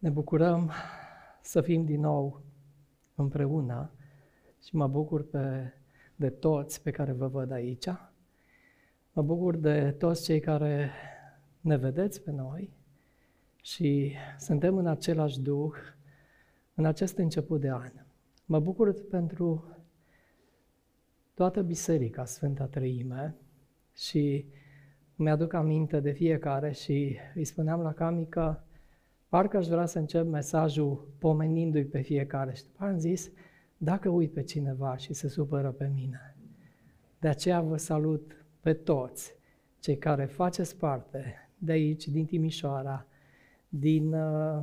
Ne bucurăm să fim din nou împreună și mă bucur pe, de toți pe care vă văd aici. Mă bucur de toți cei care ne vedeți pe noi și suntem în același duh în acest început de an. Mă bucur pentru toată Biserica Sfânta Treime și mi-aduc aminte de fiecare și îi spuneam la Cami că parcă aș vrea să încep mesajul pomenindu-i pe fiecare. Și după am zis, dacă uit pe cineva și se supără pe mine. De aceea vă salut pe toți cei care faceți parte de aici, din Timișoara, din uh,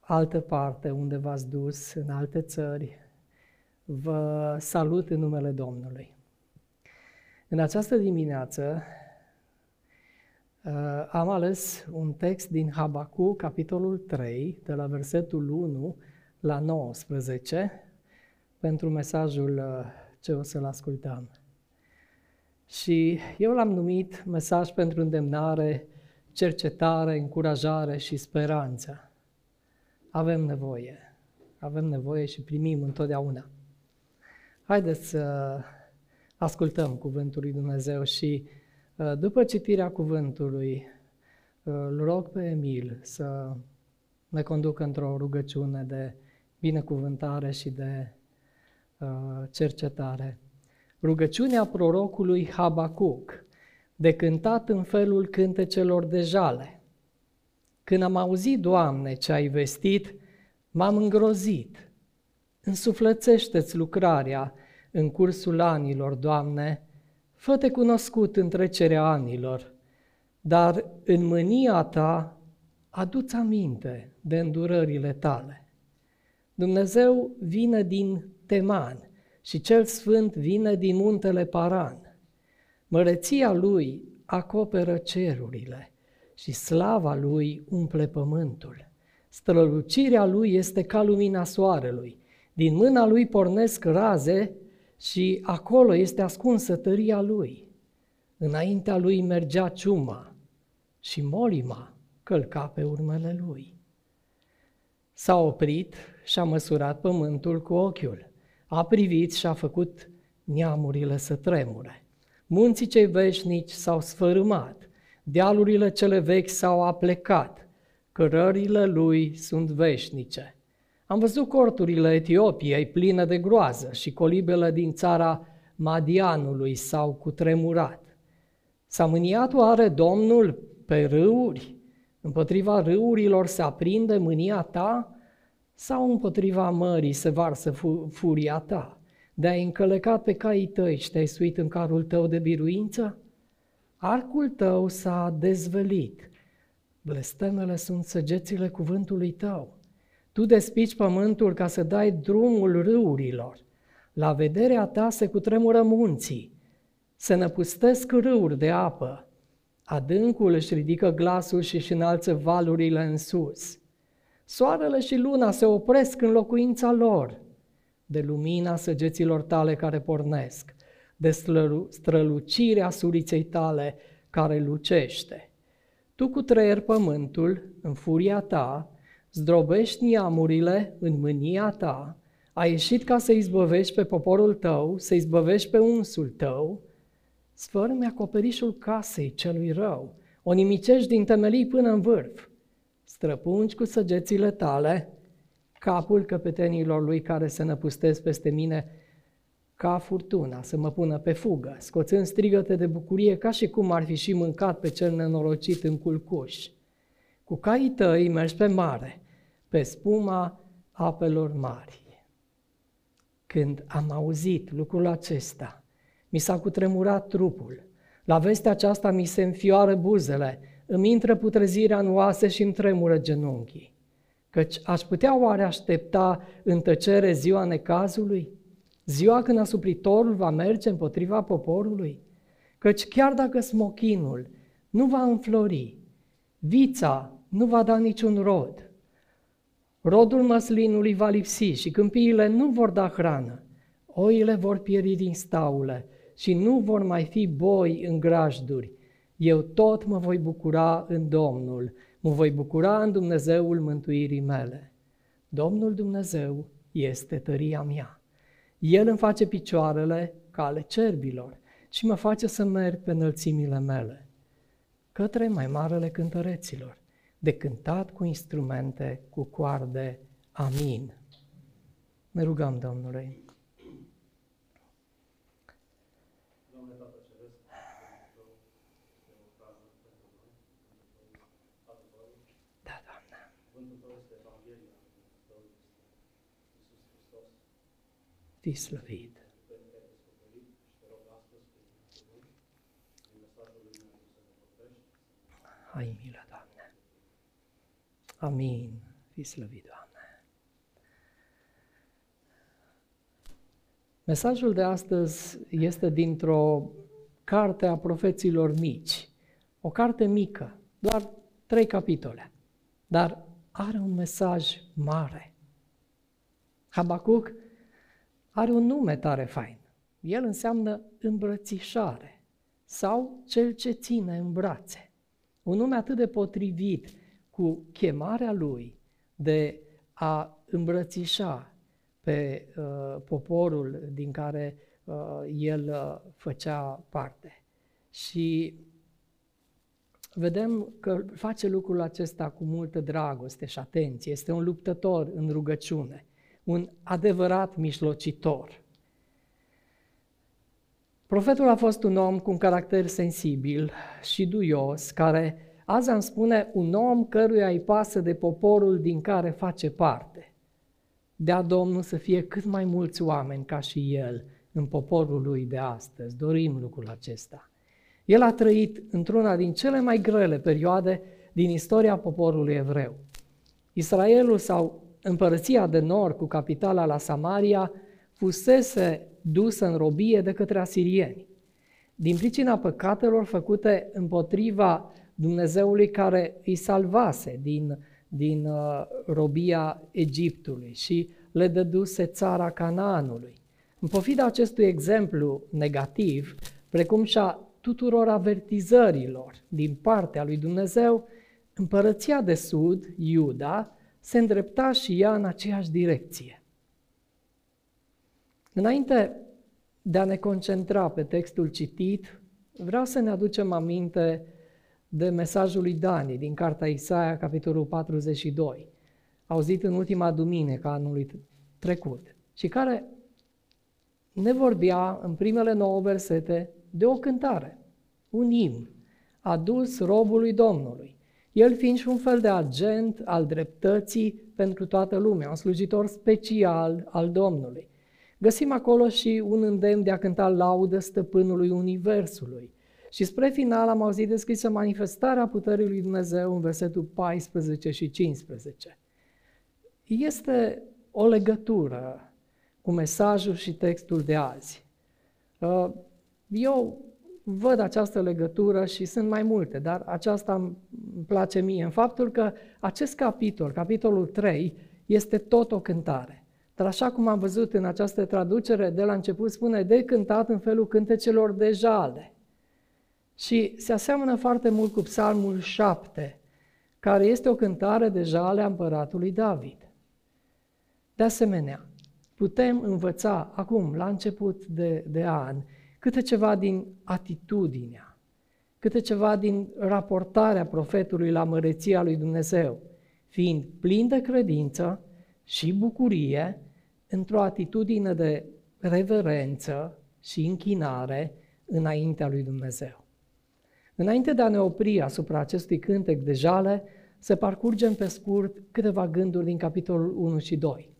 altă parte unde v-ați dus, în alte țări. Vă salut în numele Domnului. În această dimineață uh, am ales un text din Habacu, capitolul 3, de la versetul 1 la 19, pentru mesajul uh, ce o să-l ascultăm. Și eu l-am numit mesaj pentru îndemnare, cercetare, încurajare și speranță. Avem nevoie. Avem nevoie și primim întotdeauna. Haideți să ascultăm Cuvântul lui Dumnezeu și uh, după citirea Cuvântului uh, îl rog pe Emil să ne conducă într-o rugăciune de binecuvântare și de uh, cercetare. Rugăciunea prorocului Habacuc, de cântat în felul cântecelor de jale. Când am auzit, Doamne, ce ai vestit, m-am îngrozit. Însuflățește-ți lucrarea în cursul anilor, Doamne, fă-te cunoscut în trecerea anilor, dar în mânia Ta adu-ți aminte de îndurările Tale. Dumnezeu vine din Teman și cel Sfânt vine din muntele Paran. Măreția Lui acoperă cerurile și slava Lui umple pământul. Strălucirea Lui este ca lumina soarelui. Din mâna Lui pornesc raze și acolo este ascunsă tăria Lui. Înaintea Lui mergea ciuma și molima călca pe urmele Lui. S-a oprit și a măsurat pământul cu ochiul. A privit și a făcut neamurile să tremure. Munții cei veșnici s-au sfărâmat, dealurile cele vechi s-au aplecat, cărările lui sunt veșnice. Am văzut corturile Etiopiei pline de groază și colibele din țara Madianului s-au cutremurat. S-a mâniat oare Domnul pe râuri? Împotriva râurilor se aprinde mânia ta? Sau împotriva mării se varsă furia ta? De a încălecat pe caii tăi și te-ai suit în carul tău de biruință? Arcul tău s-a dezvălit. Blestemele sunt săgețile cuvântului tău. Tu despici pământul ca să dai drumul râurilor. La vederea ta se cutremură munții. Se năpustesc râuri de apă. Adâncul își ridică glasul și își înalță valurile în sus. Soarele și luna se opresc în locuința lor. De lumina săgeților tale care pornesc, de strălucirea suriței tale care lucește. Tu cu trăier pământul, în furia ta, zdrobești neamurile în mânia ta, ai ieșit ca să izbăvești pe poporul tău, să izbăvești pe unsul tău, sfărmi acoperișul casei celui rău, o nimicești din temelii până în vârf, străpungi cu săgețile tale. Capul căpetenilor lui care se năpustesc peste mine ca furtuna, să mă pună pe fugă, scoțând strigăte de bucurie ca și cum ar fi și mâncat pe cel nenorocit în culcuș. Cu caii tăi mergi pe mare, pe spuma apelor mari. Când am auzit lucrul acesta, mi s-a cutremurat trupul. La vestea aceasta mi se înfioară buzele, îmi intră putrezirea în oase și îmi tremură genunchii. Căci aș putea oare aștepta în tăcere ziua necazului? Ziua când asupritorul va merge împotriva poporului? Căci chiar dacă smochinul nu va înflori, vița nu va da niciun rod, rodul măslinului va lipsi și câmpiile nu vor da hrană, oile vor pieri din staule și nu vor mai fi boi în grajduri, eu tot mă voi bucura în Domnul, Mă voi bucura în Dumnezeul mântuirii mele. Domnul Dumnezeu este tăria mea. El îmi face picioarele ca ale cerbilor și mă face să merg pe înălțimile mele, către mai marele cântăreților, de cântat cu instrumente, cu coarde. Amin. Ne rugăm Domnului. fi slăvit. Ai milă, Doamne. Amin. Fi slăvit, Doamne. Mesajul de astăzi este dintr-o carte a profeților mici. O carte mică, doar trei capitole, dar are un mesaj mare. Habacuc are un nume tare fain. El înseamnă îmbrățișare sau cel ce ține în brațe. Un nume atât de potrivit cu chemarea lui de a îmbrățișa pe uh, poporul din care uh, el uh, făcea parte. Și vedem că face lucrul acesta cu multă dragoste și atenție. Este un luptător în rugăciune un adevărat mijlocitor. Profetul a fost un om cu un caracter sensibil și duios, care azi am spune un om căruia îi pasă de poporul din care face parte. Dea Domnul să fie cât mai mulți oameni ca și el în poporul lui de astăzi. Dorim lucrul acesta. El a trăit într-una din cele mai grele perioade din istoria poporului evreu. Israelul sau împărăția de nord cu capitala la Samaria fusese dusă în robie de către asirieni. Din pricina păcatelor făcute împotriva Dumnezeului care îi salvase din, din uh, robia Egiptului și le dăduse țara Canaanului. În pofida acestui exemplu negativ, precum și a tuturor avertizărilor din partea lui Dumnezeu, împărăția de sud, Iuda, se îndrepta și ea în aceeași direcție. Înainte de a ne concentra pe textul citit, vreau să ne aducem aminte de mesajul lui Dani din Cartea Isaia, capitolul 42, auzit în ultima duminică a anului trecut, și care ne vorbea în primele nouă versete de o cântare, un imn adus robului Domnului el fiind și un fel de agent al dreptății pentru toată lumea, un slujitor special al Domnului. Găsim acolo și un îndemn de a cânta laudă stăpânului Universului. Și spre final am auzit descrisă manifestarea puterii lui Dumnezeu în versetul 14 și 15. Este o legătură cu mesajul și textul de azi. Uh, eu văd această legătură și sunt mai multe, dar aceasta îmi place mie, în faptul că acest capitol, capitolul 3, este tot o cântare. Dar așa cum am văzut în această traducere, de la început spune de cântat în felul cântecelor de jale. Și se aseamănă foarte mult cu psalmul 7, care este o cântare de jale a împăratului David. De asemenea, putem învăța acum, la început de, de an, câte ceva din atitudinea, câte ceva din raportarea profetului la măreția lui Dumnezeu, fiind plin de credință și bucurie într-o atitudine de reverență și închinare înaintea lui Dumnezeu. Înainte de a ne opri asupra acestui cântec de jale, să parcurgem pe scurt câteva gânduri din capitolul 1 și 2.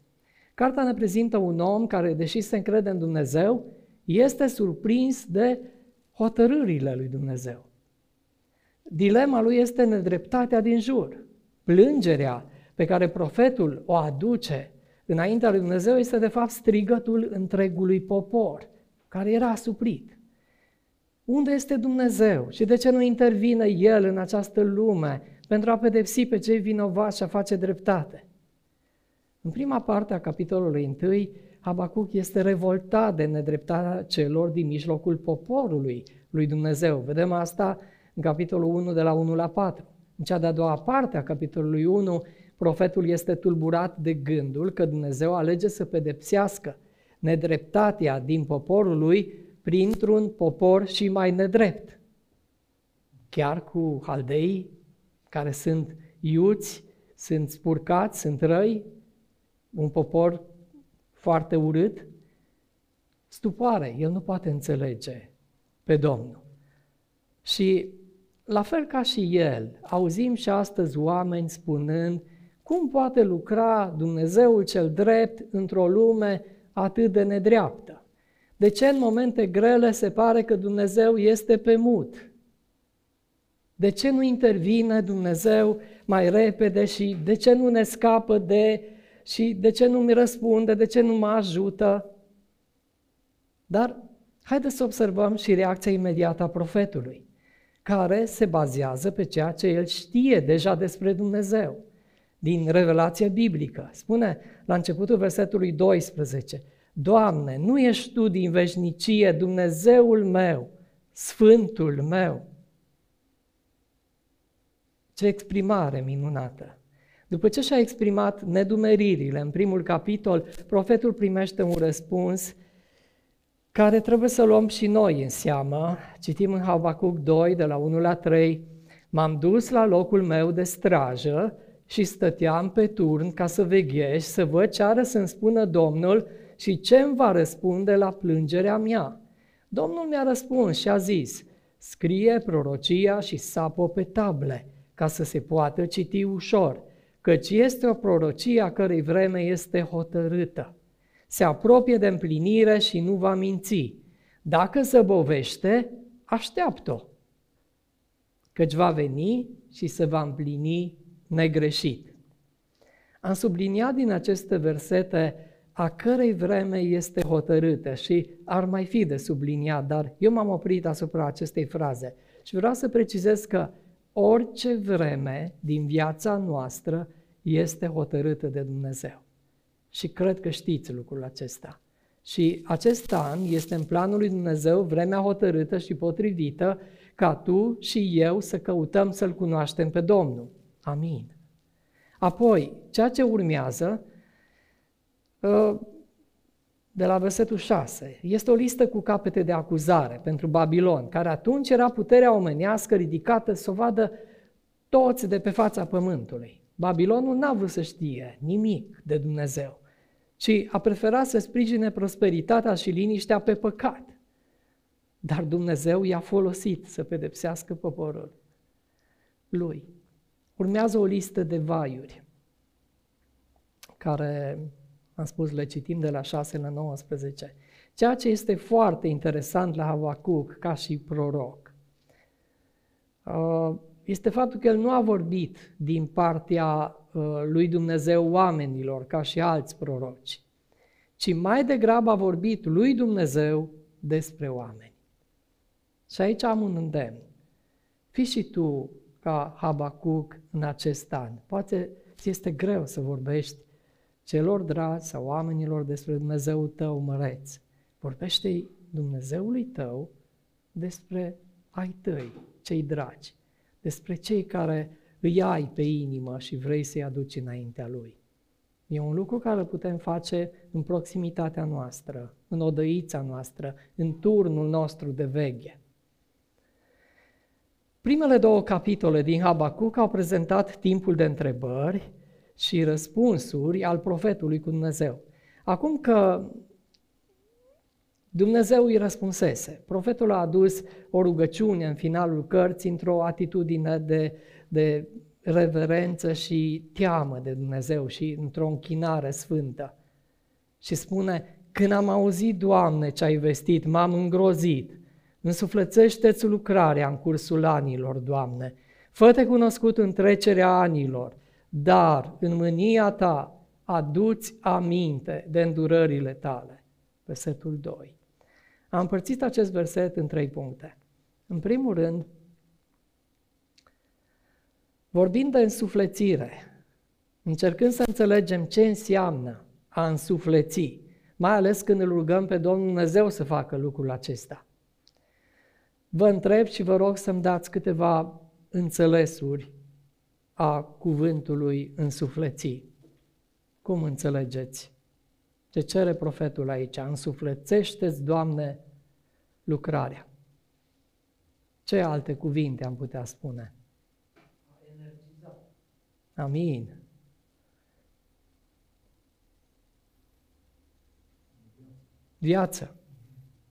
Carta ne prezintă un om care, deși se încrede în Dumnezeu, este surprins de hotărârile lui Dumnezeu. Dilema lui este nedreptatea din jur. Plângerea pe care profetul o aduce înaintea lui Dumnezeu este de fapt strigătul întregului popor, care era asuprit. Unde este Dumnezeu și de ce nu intervine El în această lume pentru a pedepsi pe cei vinovați și a face dreptate? În prima parte a capitolului 1, Habacuc este revoltat de nedreptatea celor din mijlocul poporului lui Dumnezeu. Vedem asta în capitolul 1 de la 1 la 4. În cea de-a doua parte a capitolului 1, profetul este tulburat de gândul că Dumnezeu alege să pedepsească nedreptatea din poporul lui printr-un popor și mai nedrept. Chiar cu haldei care sunt iuți, sunt spurcați, sunt răi, un popor foarte urât, stupoare, el nu poate înțelege pe Domnul. Și la fel ca și el, auzim și astăzi oameni spunând cum poate lucra Dumnezeul cel drept într-o lume atât de nedreaptă. De ce în momente grele se pare că Dumnezeu este pe mut? De ce nu intervine Dumnezeu mai repede și de ce nu ne scapă de și de ce nu mi răspunde, de ce nu mă ajută? Dar haideți să observăm și reacția imediată a profetului, care se bazează pe ceea ce el știe deja despre Dumnezeu, din revelația biblică. Spune la începutul versetului 12, Doamne, nu ești Tu din veșnicie Dumnezeul meu, Sfântul meu. Ce exprimare minunată! După ce și-a exprimat nedumeririle în primul capitol, profetul primește un răspuns care trebuie să luăm și noi în seamă. Citim în Habacuc 2, de la 1 la 3, M-am dus la locul meu de strajă și stăteam pe turn ca să veghești, să văd ce are să-mi spună Domnul și ce îmi va răspunde la plângerea mea. Domnul mi-a răspuns și a zis, scrie prorocia și sapă pe table, ca să se poată citi ușor, căci este o prorocie a cărei vreme este hotărâtă. Se apropie de împlinire și nu va minți. Dacă zăbovește, așteaptă-o, căci va veni și se va împlini negreșit. Am subliniat din aceste versete a cărei vreme este hotărâtă și ar mai fi de subliniat, dar eu m-am oprit asupra acestei fraze și vreau să precizez că orice vreme din viața noastră este hotărâtă de Dumnezeu. Și cred că știți lucrul acesta. Și acest an este în planul lui Dumnezeu vremea hotărâtă și potrivită ca tu și eu să căutăm să-L cunoaștem pe Domnul. Amin. Apoi, ceea ce urmează Ă, de la versetul 6. Este o listă cu capete de acuzare pentru Babilon, care atunci era puterea omenească ridicată să o vadă toți de pe fața pământului. Babilonul n-a vrut să știe nimic de Dumnezeu, ci a preferat să sprijine prosperitatea și liniștea pe păcat. Dar Dumnezeu i-a folosit să pedepsească poporul lui. Urmează o listă de vaiuri care am spus, le citim de la 6 la 19. Ceea ce este foarte interesant la Havacuc ca și proroc uh, este faptul că el nu a vorbit din partea uh, lui Dumnezeu oamenilor ca și alți proroci, ci mai degrabă a vorbit lui Dumnezeu despre oameni. Și aici am un îndemn. Fii și tu ca Habacuc în acest an. Poate ți este greu să vorbești celor dragi sau oamenilor despre Dumnezeul tău măreț. Vorbește Dumnezeului tău despre ai tăi, cei dragi, despre cei care îi ai pe inimă și vrei să-i aduci înaintea Lui. E un lucru care îl putem face în proximitatea noastră, în odăița noastră, în turnul nostru de veche. Primele două capitole din Habacuc au prezentat timpul de întrebări și răspunsuri al profetului cu Dumnezeu. Acum că Dumnezeu îi răspunsese, profetul a adus o rugăciune în finalul cărții într-o atitudine de, de reverență și teamă de Dumnezeu și într-o închinare sfântă. Și spune, când am auzit, Doamne, ce ai vestit, m-am îngrozit. Însuflățește-ți lucrarea în cursul anilor, Doamne. Fă-te cunoscut în trecerea anilor dar în mânia ta aduți aminte de îndurările tale. Versetul 2. Am împărțit acest verset în trei puncte. În primul rând, vorbind de însuflețire, încercând să înțelegem ce înseamnă a însufleți, mai ales când îl rugăm pe Domnul Dumnezeu să facă lucrul acesta. Vă întreb și vă rog să-mi dați câteva înțelesuri a cuvântului însufleți. Cum înțelegeți? Ce cere profetul aici? Însuflețește-ți, Doamne, lucrarea. Ce alte cuvinte am putea spune? Amin. Viață.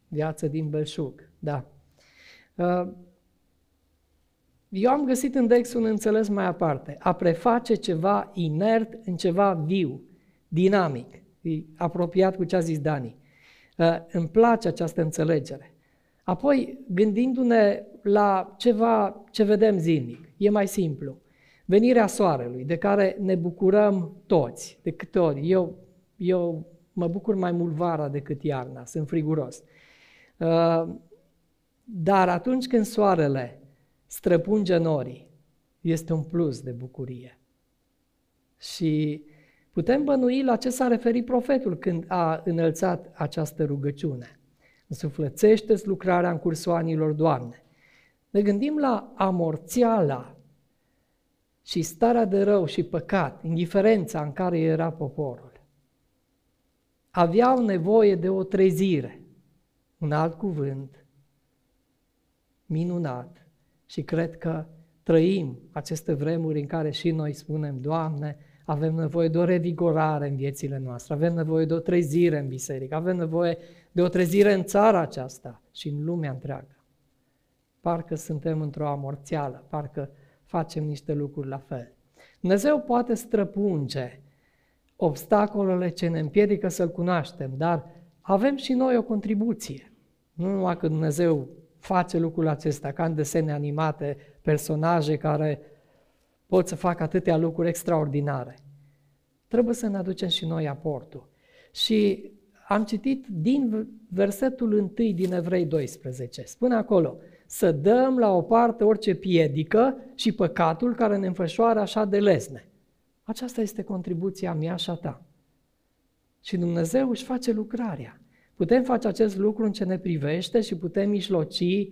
Viață din belșug, da. Uh, eu am găsit în Dex un înțeles mai aparte. A preface ceva inert în ceva viu, dinamic. E apropiat cu ce a zis Dani. Uh, îmi place această înțelegere. Apoi, gândindu-ne la ceva ce vedem zilnic, e mai simplu. Venirea soarelui, de care ne bucurăm toți, de câte ori. Eu, eu mă bucur mai mult vara decât iarna, sunt friguros. Uh, dar atunci când soarele străpunge norii, este un plus de bucurie. Și putem bănui la ce s-a referit profetul când a înălțat această rugăciune. Însuflățește-ți lucrarea în cursul anilor, Doamne. Ne gândim la amorțiala și starea de rău și păcat, indiferența în care era poporul. Aveau nevoie de o trezire. Un alt cuvânt minunat și cred că trăim aceste vremuri în care și noi spunem, Doamne, avem nevoie de o revigorare în viețile noastre, avem nevoie de o trezire în biserică, avem nevoie de o trezire în țara aceasta și în lumea întreagă. Parcă suntem într-o amorțială, parcă facem niște lucruri la fel. Dumnezeu poate străpunge obstacolele ce ne împiedică să-L cunoaștem, dar avem și noi o contribuție. Nu numai că Dumnezeu face lucrul acesta, ca în desene animate, personaje care pot să facă atâtea lucruri extraordinare. Trebuie să ne aducem și noi aportul. Și am citit din versetul 1 din Evrei 12. Spune acolo, să dăm la o parte orice piedică și păcatul care ne înfășoară așa de lesne. Aceasta este contribuția mea și a ta. Și Dumnezeu își face lucrarea. Putem face acest lucru în ce ne privește și putem mijloci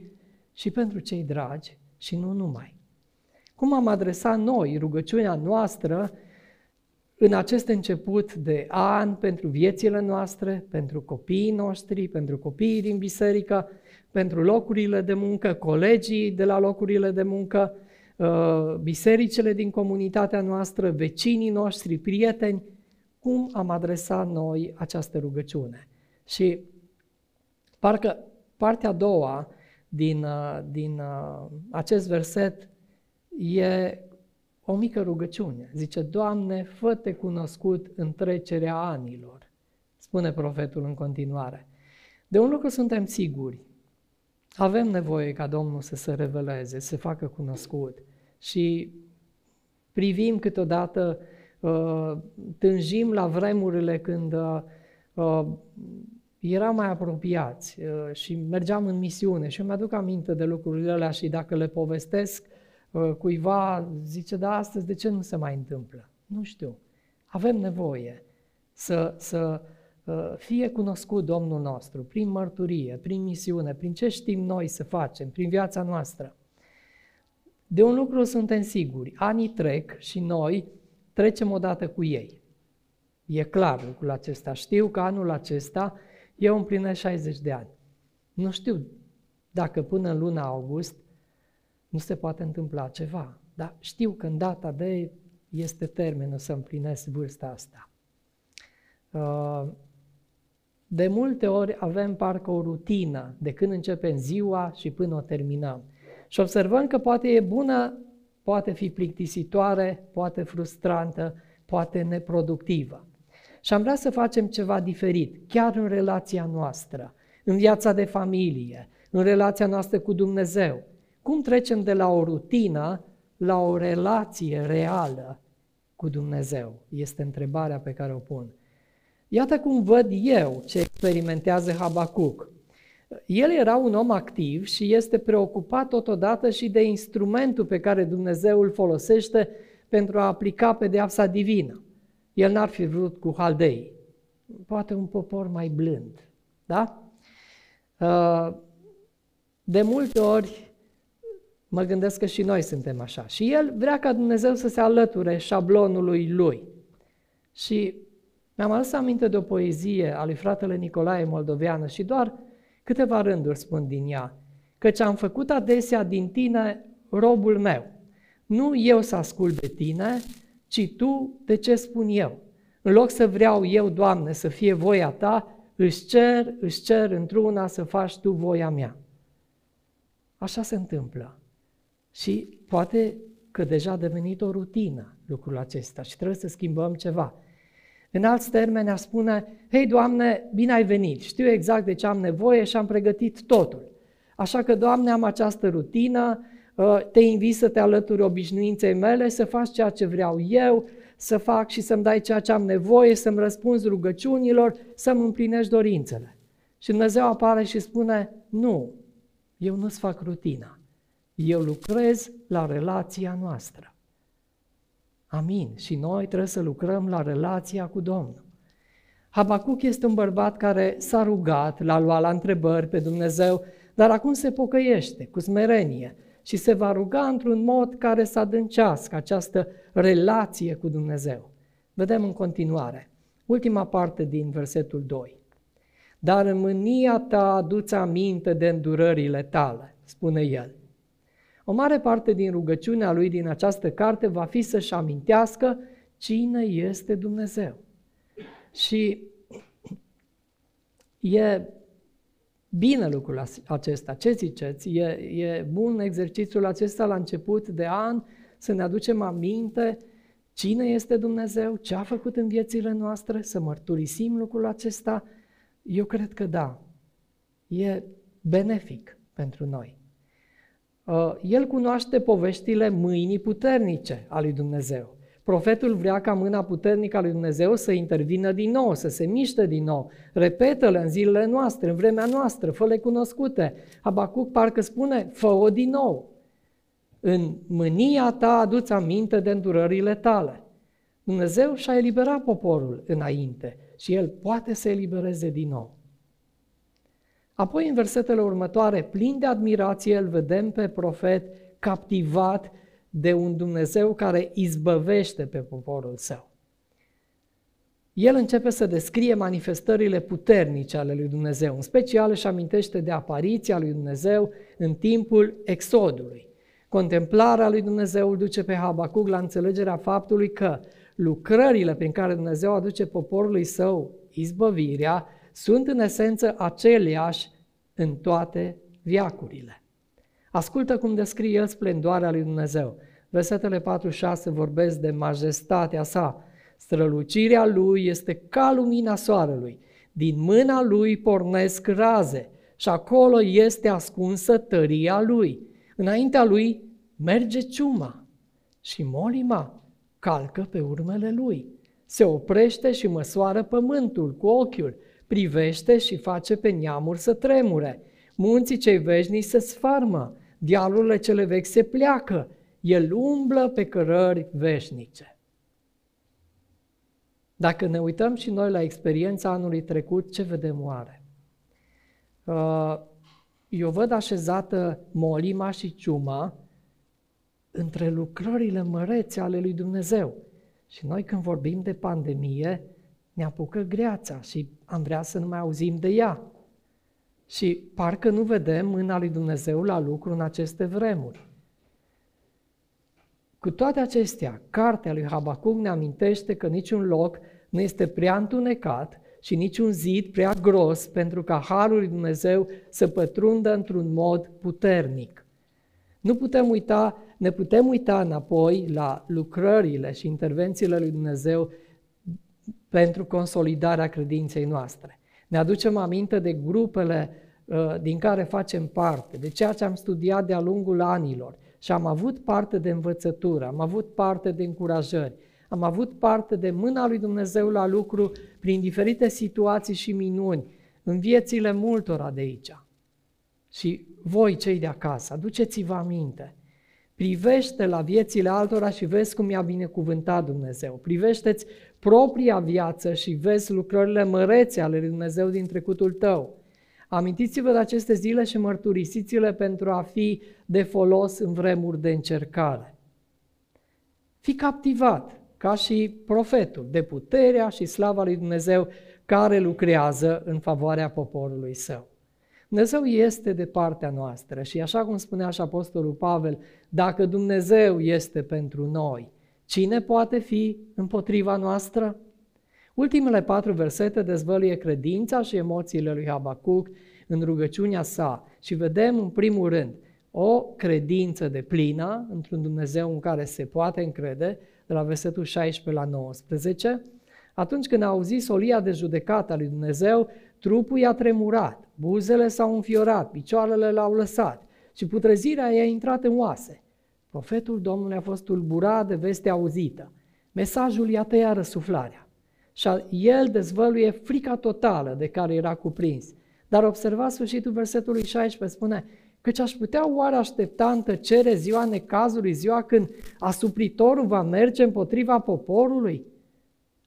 și pentru cei dragi și nu numai. Cum am adresat noi rugăciunea noastră în acest început de an pentru viețile noastre, pentru copiii noștri, pentru copiii din biserică, pentru locurile de muncă, colegii de la locurile de muncă, uh, bisericile din comunitatea noastră, vecinii noștri, prieteni, cum am adresat noi această rugăciune. Și parcă partea a doua din, uh, din uh, acest verset e o mică rugăciune. Zice, Doamne, fă-te cunoscut în trecerea anilor, spune profetul în continuare. De un lucru suntem siguri, avem nevoie ca Domnul să se reveleze, să se facă cunoscut și privim câteodată, uh, tânjim la vremurile când uh, uh, eram mai apropiați și mergeam în misiune și îmi aduc aminte de lucrurile alea și dacă le povestesc cuiva, zice, da, astăzi de ce nu se mai întâmplă? Nu știu. Avem nevoie să, să Uh, fie cunoscut Domnul nostru prin mărturie, prin misiune, prin ce știm noi să facem, prin viața noastră. De un lucru suntem siguri, anii trec și noi trecem odată cu ei. E clar lucrul acesta. Știu că anul acesta eu împlinesc 60 de ani. Nu știu dacă până în luna august nu se poate întâmpla ceva, dar știu că în data de este termenul să împlinesc vârsta asta. Uh, de multe ori avem parcă o rutină de când începem ziua și până o terminăm. Și observăm că poate e bună, poate fi plictisitoare, poate frustrantă, poate neproductivă. Și am vrea să facem ceva diferit, chiar în relația noastră, în viața de familie, în relația noastră cu Dumnezeu. Cum trecem de la o rutină la o relație reală cu Dumnezeu? Este întrebarea pe care o pun. Iată cum văd eu ce experimentează Habacuc. El era un om activ și este preocupat totodată și de instrumentul pe care Dumnezeu îl folosește pentru a aplica pedeapsa divină. El n-ar fi vrut cu haldei, poate un popor mai blând. Da? Uh, de multe ori Mă gândesc că și noi suntem așa. Și el vrea ca Dumnezeu să se alăture șablonului lui. Și mi-am adus aminte de o poezie a lui fratele Nicolae Moldoveană și doar câteva rânduri spun din ea. Căci am făcut adesea din tine robul meu. Nu eu să ascult de tine, ci tu de ce spun eu. În loc să vreau eu, Doamne, să fie voia ta, își cer, își cer într-una să faci tu voia mea. Așa se întâmplă. Și poate că deja a devenit o rutină lucrul acesta și trebuie să schimbăm ceva. În alți termeni, aș spune, hei, Doamne, bine ai venit, știu exact de ce am nevoie și am pregătit totul. Așa că, Doamne, am această rutină, ă, te invit să te alături obișnuinței mele, să faci ceea ce vreau eu, să fac și să-mi dai ceea ce am nevoie, să-mi răspunzi rugăciunilor, să-mi împlinești dorințele. Și Dumnezeu apare și spune, nu, eu nu-ți fac rutina. Eu lucrez la relația noastră. Amin. Și noi trebuie să lucrăm la relația cu Domnul. Habacuc este un bărbat care s-a rugat, l-a luat la întrebări pe Dumnezeu, dar acum se pocăiește cu smerenie și se va ruga într-un mod care să adâncească această relație cu Dumnezeu. Vedem în continuare. Ultima parte din versetul 2. Dar în mânia ta aduți aminte de îndurările tale, spune el. O mare parte din rugăciunea lui din această carte va fi să-și amintească cine este Dumnezeu. Și e bine lucrul acesta. Ce ziceți? E, e bun exercițiul acesta la început de an să ne aducem aminte cine este Dumnezeu, ce a făcut în viețile noastre, să mărturisim lucrul acesta? Eu cred că da. E benefic pentru noi. Uh, el cunoaște poveștile mâinii puternice a lui Dumnezeu. Profetul vrea ca mâna puternică a lui Dumnezeu să intervină din nou, să se miște din nou. Repetă-le în zilele noastre, în vremea noastră, fă-le cunoscute. Habacuc parcă spune, fă-o din nou. În mânia ta aduți aminte de îndurările tale. Dumnezeu și-a eliberat poporul înainte și el poate să elibereze din nou. Apoi, în versetele următoare, plin de admirație, îl vedem pe profet captivat de un Dumnezeu care izbăvește pe poporul său. El începe să descrie manifestările puternice ale lui Dumnezeu, în special își amintește de apariția lui Dumnezeu în timpul exodului. Contemplarea lui Dumnezeu îl duce pe Habacuc la înțelegerea faptului că lucrările prin care Dumnezeu aduce poporului său izbăvirea sunt în esență aceleași în toate viacurile. Ascultă cum descrie el splendoarea lui Dumnezeu. Versetele 4-6 vorbesc de majestatea sa. Strălucirea lui este ca lumina soarelui. Din mâna lui pornesc raze și acolo este ascunsă tăria lui. Înaintea lui merge ciuma și molima calcă pe urmele lui. Se oprește și măsoară pământul cu ochiul privește și face pe neamuri să tremure. Munții cei veșnici se sfarmă, dialurile cele vechi se pleacă, el umblă pe cărări veșnice. Dacă ne uităm și noi la experiența anului trecut, ce vedem oare? Uh, eu văd așezată molima și ciuma între lucrările mărețe ale lui Dumnezeu. Și noi când vorbim de pandemie, ne apucă greața și am vrea să nu mai auzim de ea. Și parcă nu vedem mâna lui Dumnezeu la lucru în aceste vremuri. Cu toate acestea, cartea lui Habacuc ne amintește că niciun loc nu este prea întunecat și niciun zid prea gros pentru ca Harul lui Dumnezeu să pătrundă într-un mod puternic. Nu putem uita, ne putem uita înapoi la lucrările și intervențiile lui Dumnezeu pentru consolidarea credinței noastre. Ne aducem aminte de grupele uh, din care facem parte, de ceea ce am studiat de-a lungul anilor și am avut parte de învățătură, am avut parte de încurajări, am avut parte de mâna lui Dumnezeu la lucru prin diferite situații și minuni în viețile multora de aici. Și voi, cei de acasă, aduceți-vă aminte. Privește la viețile altora și vezi cum i-a binecuvântat Dumnezeu. Privește-ți propria viață și vezi lucrările mărețe ale lui Dumnezeu din trecutul tău. Amintiți-vă de aceste zile și mărturisiți-le pentru a fi de folos în vremuri de încercare. Fi captivat, ca și profetul, de puterea și slava lui Dumnezeu care lucrează în favoarea poporului său. Dumnezeu este de partea noastră și așa cum spunea și Apostolul Pavel, dacă Dumnezeu este pentru noi, cine poate fi împotriva noastră? Ultimele patru versete dezvăluie credința și emoțiile lui Habacuc în rugăciunea sa și vedem în primul rând o credință de plină într-un Dumnezeu în care se poate încrede, de la versetul 16 la 19, atunci când a auzit solia de judecată a lui Dumnezeu, trupul i-a tremurat, buzele s-au înfiorat, picioarele l-au lăsat și putrezirea i-a intrat în oase. Profetul Domnului a fost tulburat de vestea auzită. Mesajul i-a tăiat răsuflarea. Și el dezvăluie frica totală de care era cuprins. Dar observați sfârșitul versetului 16, spune, căci aș putea oare aștepta în tăcere ziua necazului, ziua când asupritorul va merge împotriva poporului?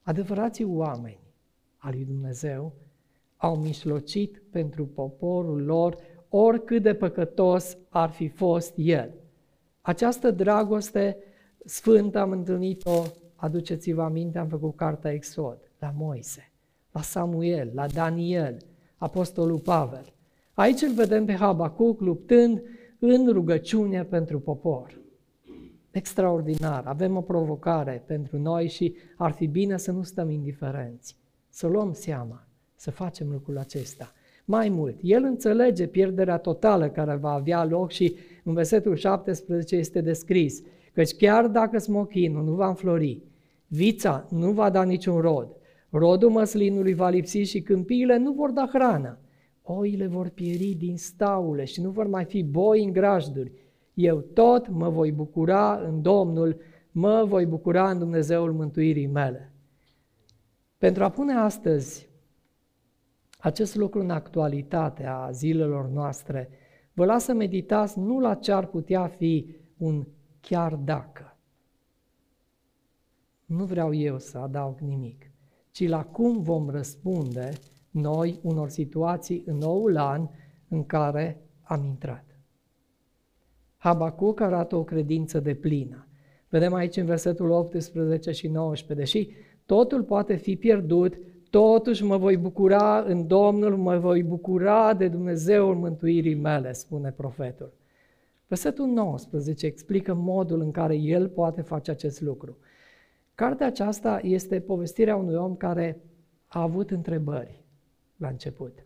Adevărații oameni al lui Dumnezeu au mișlocit pentru poporul lor oricât de păcătos ar fi fost el. Această dragoste sfântă am întâlnit-o, aduceți-vă aminte, am făcut cartea Exod, la Moise, la Samuel, la Daniel, Apostolul Pavel. Aici îl vedem pe Habacuc luptând în rugăciune pentru popor. Extraordinar, avem o provocare pentru noi și ar fi bine să nu stăm indiferenți, să luăm seama, să facem lucrul acesta. Mai mult, el înțelege pierderea totală care va avea loc și în versetul 17 este descris, căci chiar dacă smochinul nu va înflori, vița nu va da niciun rod, rodul măslinului va lipsi și câmpiile nu vor da hrană, oile vor pieri din staule și nu vor mai fi boi în grajduri. Eu tot mă voi bucura în Domnul, mă voi bucura în Dumnezeul mântuirii mele. Pentru a pune astăzi acest lucru în actualitate a zilelor noastre, vă las să meditați nu la ce ar putea fi un chiar dacă. Nu vreau eu să adaug nimic, ci la cum vom răspunde noi unor situații în noul an în care am intrat. Habacuc arată o credință de plină. Vedem aici în versetul 18 și 19, deși totul poate fi pierdut, totuși mă voi bucura în Domnul, mă voi bucura de Dumnezeul mântuirii mele, spune profetul. Versetul 19 explică modul în care el poate face acest lucru. Cartea aceasta este povestirea unui om care a avut întrebări la început,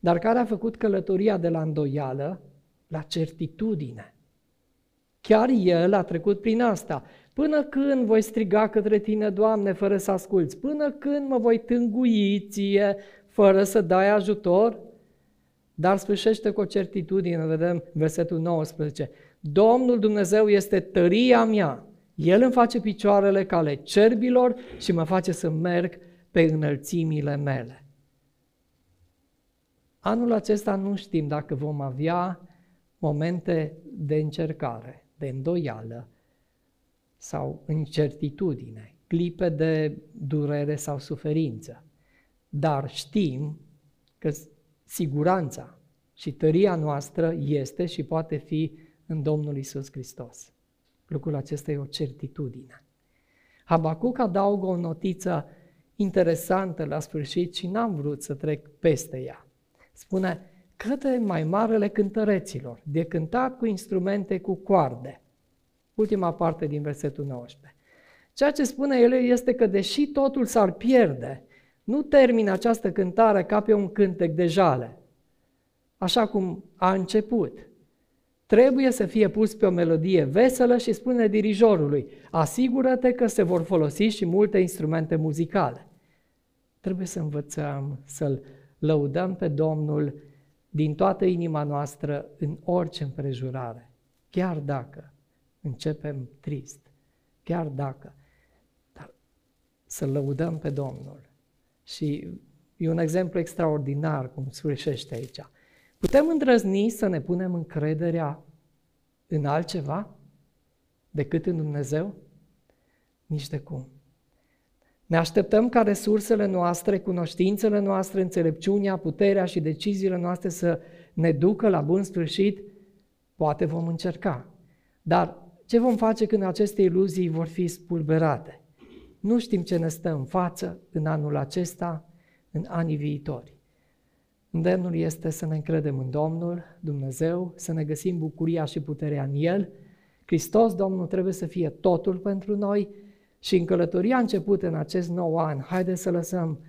dar care a făcut călătoria de la îndoială la certitudine. Chiar el a trecut prin asta. Până când voi striga către tine, Doamne, fără să asculți? Până când mă voi tângui ție, fără să dai ajutor? Dar sfârșește cu o certitudine, vedem versetul 19. Domnul Dumnezeu este tăria mea. El îmi face picioarele cale cerbilor și mă face să merg pe înălțimile mele. Anul acesta nu știm dacă vom avea momente de încercare, de îndoială sau incertitudine, clipe de durere sau suferință. Dar știm că siguranța și tăria noastră este și poate fi în Domnul Isus Hristos. Lucrul acesta e o certitudine. Habacuc adaugă o notiță interesantă la sfârșit și n-am vrut să trec peste ea. Spune, către mai marele cântăreților, de cântat cu instrumente cu coarde. Ultima parte din versetul 19. Ceea ce spune el este că deși totul s-ar pierde, nu termină această cântare ca pe un cântec de jale, așa cum a început. Trebuie să fie pus pe o melodie veselă și spune dirijorului, asigură-te că se vor folosi și multe instrumente muzicale. Trebuie să învățăm să-L lăudăm pe Domnul din toată inima noastră în orice împrejurare, chiar dacă începem trist, chiar dacă, dar să lăudăm pe Domnul. Și e un exemplu extraordinar cum sfârșește aici. Putem îndrăzni să ne punem încrederea în altceva decât în Dumnezeu? Nici de cum. Ne așteptăm ca resursele noastre, cunoștințele noastre, înțelepciunea, puterea și deciziile noastre să ne ducă la bun sfârșit? Poate vom încerca. Dar ce vom face când aceste iluzii vor fi spulberate? Nu știm ce ne stă în față în anul acesta, în anii viitori. Îndemnul este să ne încredem în Domnul, Dumnezeu, să ne găsim bucuria și puterea în El. Hristos, Domnul, trebuie să fie totul pentru noi și în călătoria începută în acest nou an, haideți să lăsăm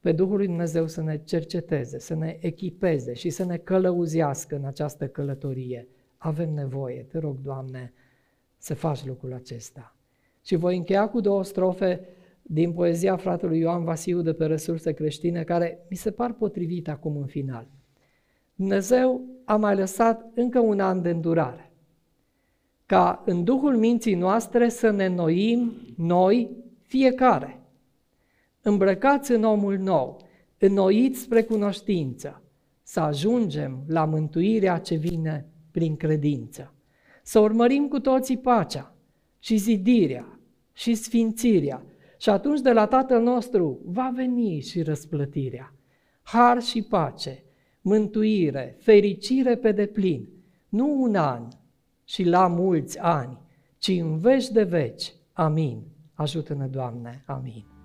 pe Duhul lui Dumnezeu să ne cerceteze, să ne echipeze și să ne călăuzească în această călătorie. Avem nevoie, te rog, Doamne, să faci lucrul acesta. Și voi încheia cu două strofe din poezia fratelui Ioan Vasiu de pe resurse creștine, care mi se par potrivite acum în final. Dumnezeu a mai lăsat încă un an de îndurare, ca în Duhul minții noastre să ne noim noi fiecare, îmbrăcați în omul nou, înnoiți spre cunoștință, să ajungem la mântuirea ce vine prin credință. Să urmărim cu toții pacea și zidirea și sfințirea și atunci de la Tatăl nostru va veni și răsplătirea. Har și pace, mântuire, fericire pe deplin, nu un an și la mulți ani, ci în veci de veci. Amin. Ajută-ne, Doamne. Amin.